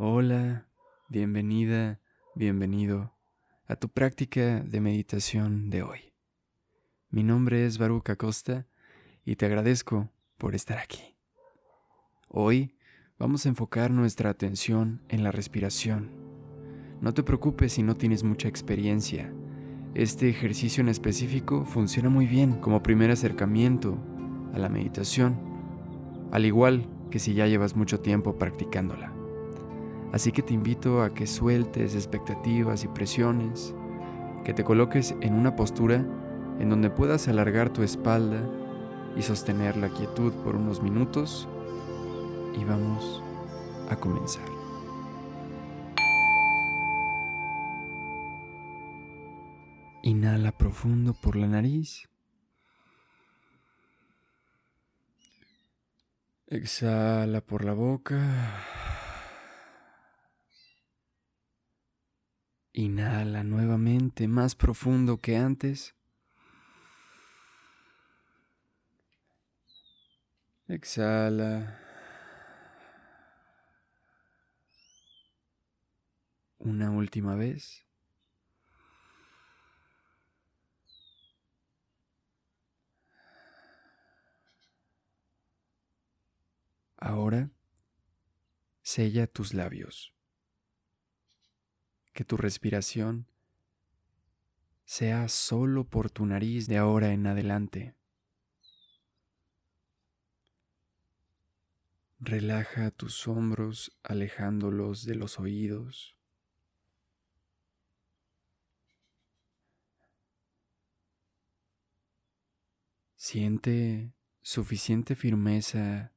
Hola, bienvenida, bienvenido a tu práctica de meditación de hoy. Mi nombre es Baruch Acosta y te agradezco por estar aquí. Hoy vamos a enfocar nuestra atención en la respiración. No te preocupes si no tienes mucha experiencia. Este ejercicio en específico funciona muy bien como primer acercamiento a la meditación, al igual que si ya llevas mucho tiempo practicándola. Así que te invito a que sueltes expectativas y presiones, que te coloques en una postura en donde puedas alargar tu espalda y sostener la quietud por unos minutos y vamos a comenzar. Inhala profundo por la nariz. Exhala por la boca. Inhala nuevamente más profundo que antes. Exhala. Una última vez. Ahora, sella tus labios que tu respiración sea solo por tu nariz de ahora en adelante. Relaja tus hombros alejándolos de los oídos. Siente suficiente firmeza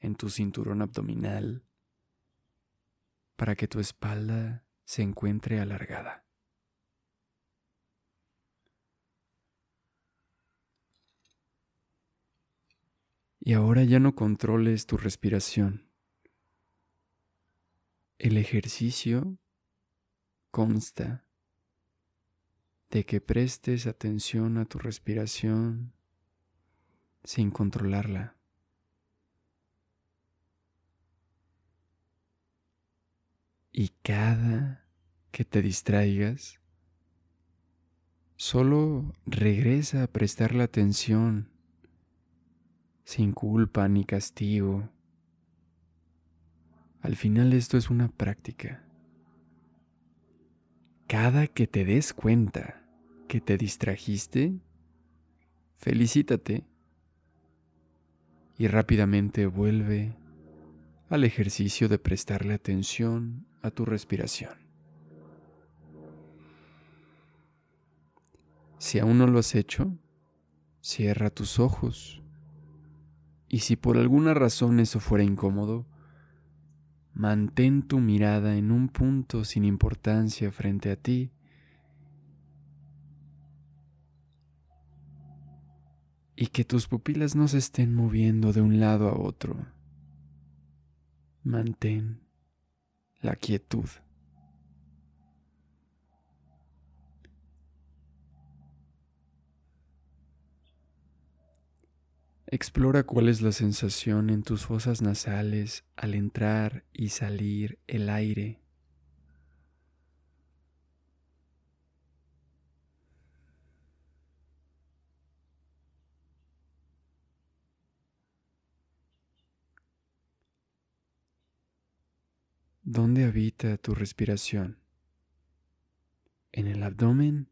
en tu cinturón abdominal para que tu espalda se encuentre alargada. Y ahora ya no controles tu respiración. El ejercicio consta de que prestes atención a tu respiración sin controlarla. Y cada que te distraigas, solo regresa a prestar la atención sin culpa ni castigo. Al final esto es una práctica. Cada que te des cuenta que te distrajiste, felicítate y rápidamente vuelve al ejercicio de prestarle atención a tu respiración. Si aún no lo has hecho, cierra tus ojos y si por alguna razón eso fuera incómodo, mantén tu mirada en un punto sin importancia frente a ti y que tus pupilas no se estén moviendo de un lado a otro. Mantén la quietud. Explora cuál es la sensación en tus fosas nasales al entrar y salir el aire. ¿Dónde habita tu respiración? ¿En el abdomen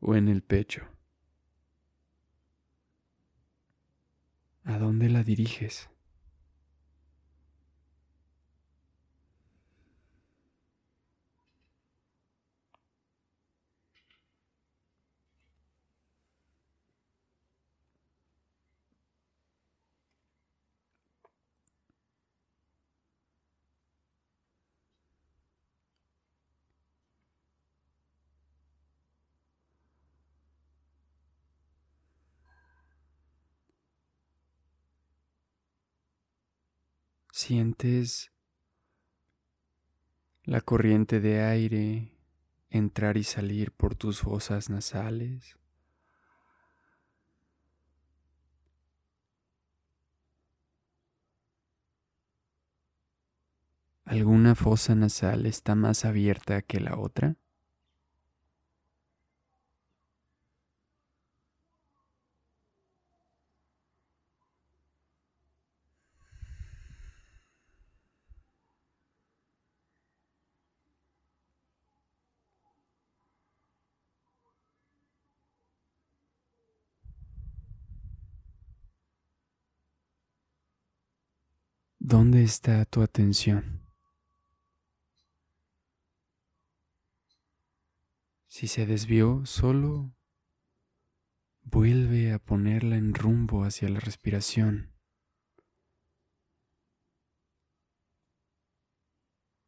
o en el pecho? ¿A dónde la diriges? Sientes la corriente de aire entrar y salir por tus fosas nasales. ¿Alguna fosa nasal está más abierta que la otra? ¿Dónde está tu atención? Si se desvió, solo vuelve a ponerla en rumbo hacia la respiración.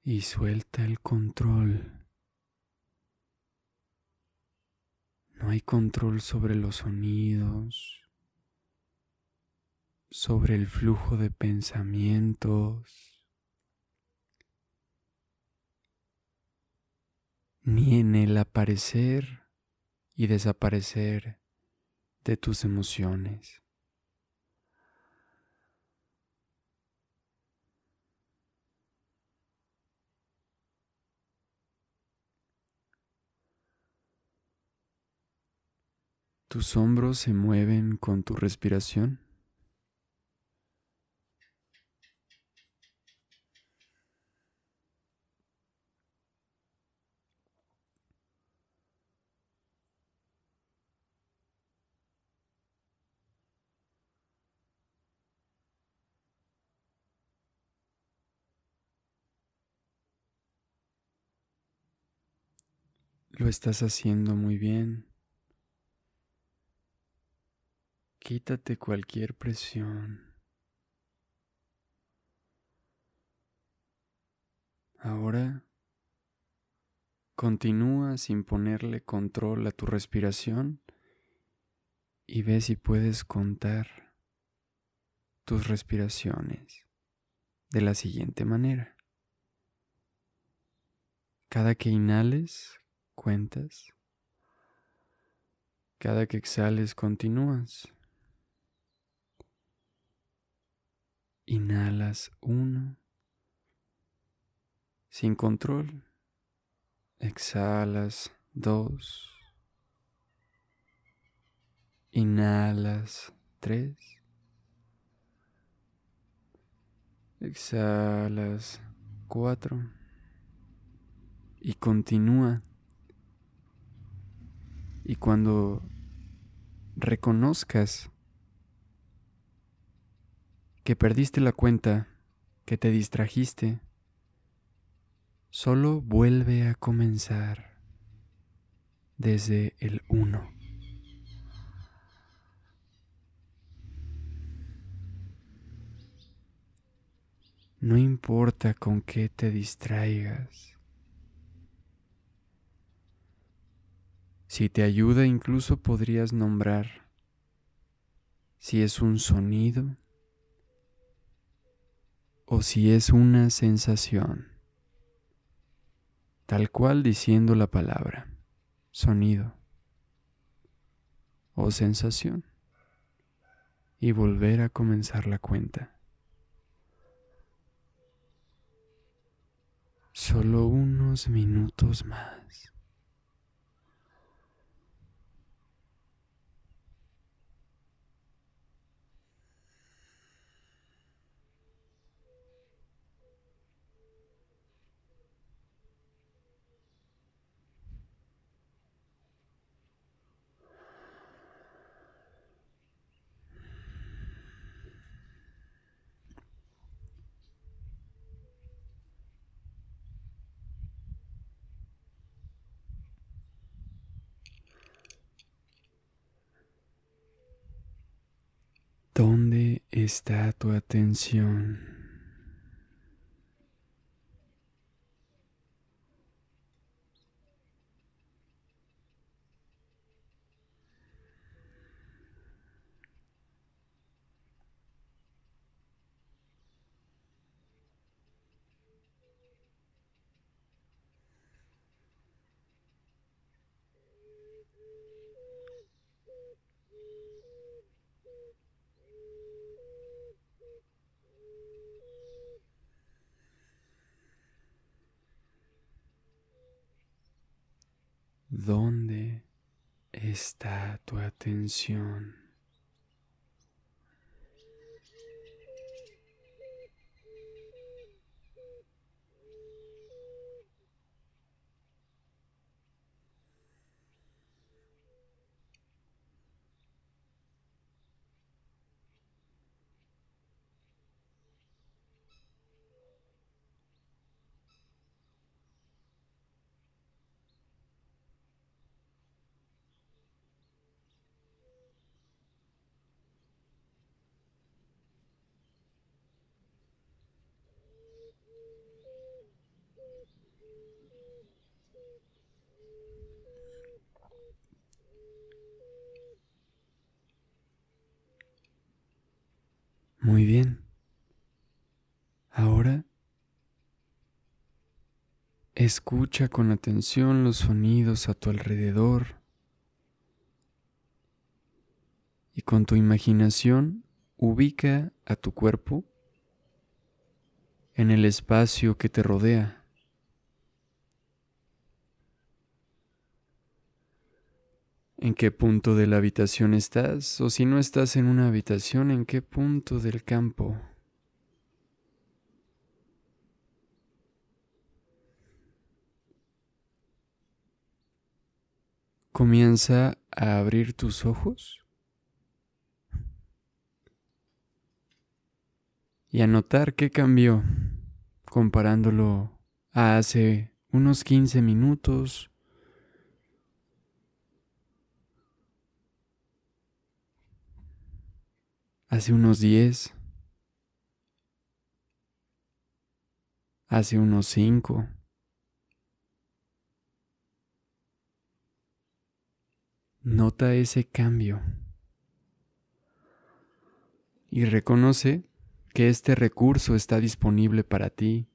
Y suelta el control. No hay control sobre los sonidos sobre el flujo de pensamientos, ni en el aparecer y desaparecer de tus emociones. Tus hombros se mueven con tu respiración. Lo estás haciendo muy bien. Quítate cualquier presión. Ahora continúa sin ponerle control a tu respiración y ve si puedes contar tus respiraciones de la siguiente manera. Cada que inhales, cuentas. Cada que exhales continúas. Inhalas uno. Sin control. Exhalas dos. Inhalas tres. Exhalas cuatro. Y continúa y cuando reconozcas que perdiste la cuenta, que te distrajiste, solo vuelve a comenzar desde el uno. No importa con qué te distraigas. Si te ayuda, incluso podrías nombrar si es un sonido o si es una sensación, tal cual diciendo la palabra, sonido o sensación, y volver a comenzar la cuenta. Solo unos minutos más. ¿Dónde está tu atención? ¿Dónde está tu atención? Muy bien. Ahora escucha con atención los sonidos a tu alrededor y con tu imaginación ubica a tu cuerpo en el espacio que te rodea. en qué punto de la habitación estás o si no estás en una habitación, en qué punto del campo. Comienza a abrir tus ojos y a notar qué cambió comparándolo a hace unos 15 minutos hace unos 10, hace unos 5. Nota ese cambio y reconoce que este recurso está disponible para ti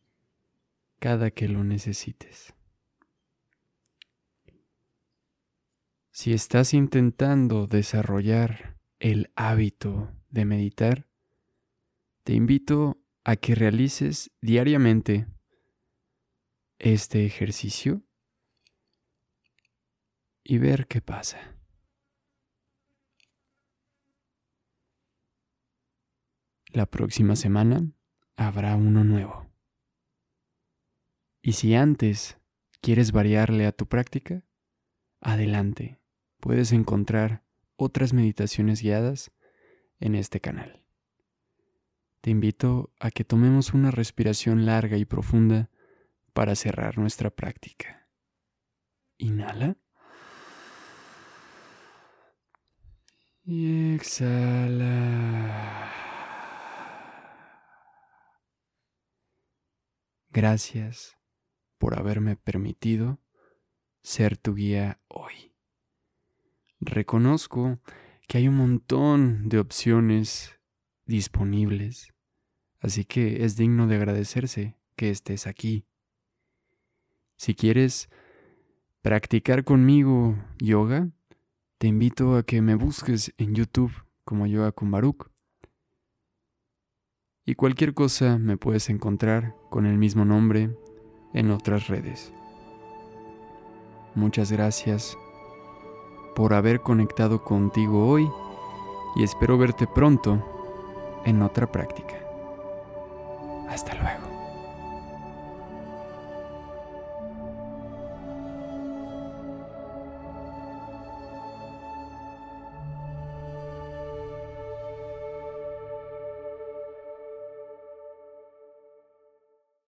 cada que lo necesites. Si estás intentando desarrollar el hábito de meditar, te invito a que realices diariamente este ejercicio y ver qué pasa. La próxima semana habrá uno nuevo. Y si antes quieres variarle a tu práctica, adelante, puedes encontrar otras meditaciones guiadas en este canal. Te invito a que tomemos una respiración larga y profunda para cerrar nuestra práctica. Inhala. Y exhala. Gracias por haberme permitido ser tu guía hoy. Reconozco que hay un montón de opciones disponibles, así que es digno de agradecerse que estés aquí. Si quieres practicar conmigo yoga, te invito a que me busques en YouTube como Yoga con. Y cualquier cosa me puedes encontrar con el mismo nombre en otras redes. Muchas gracias por haber conectado contigo hoy y espero verte pronto en otra práctica.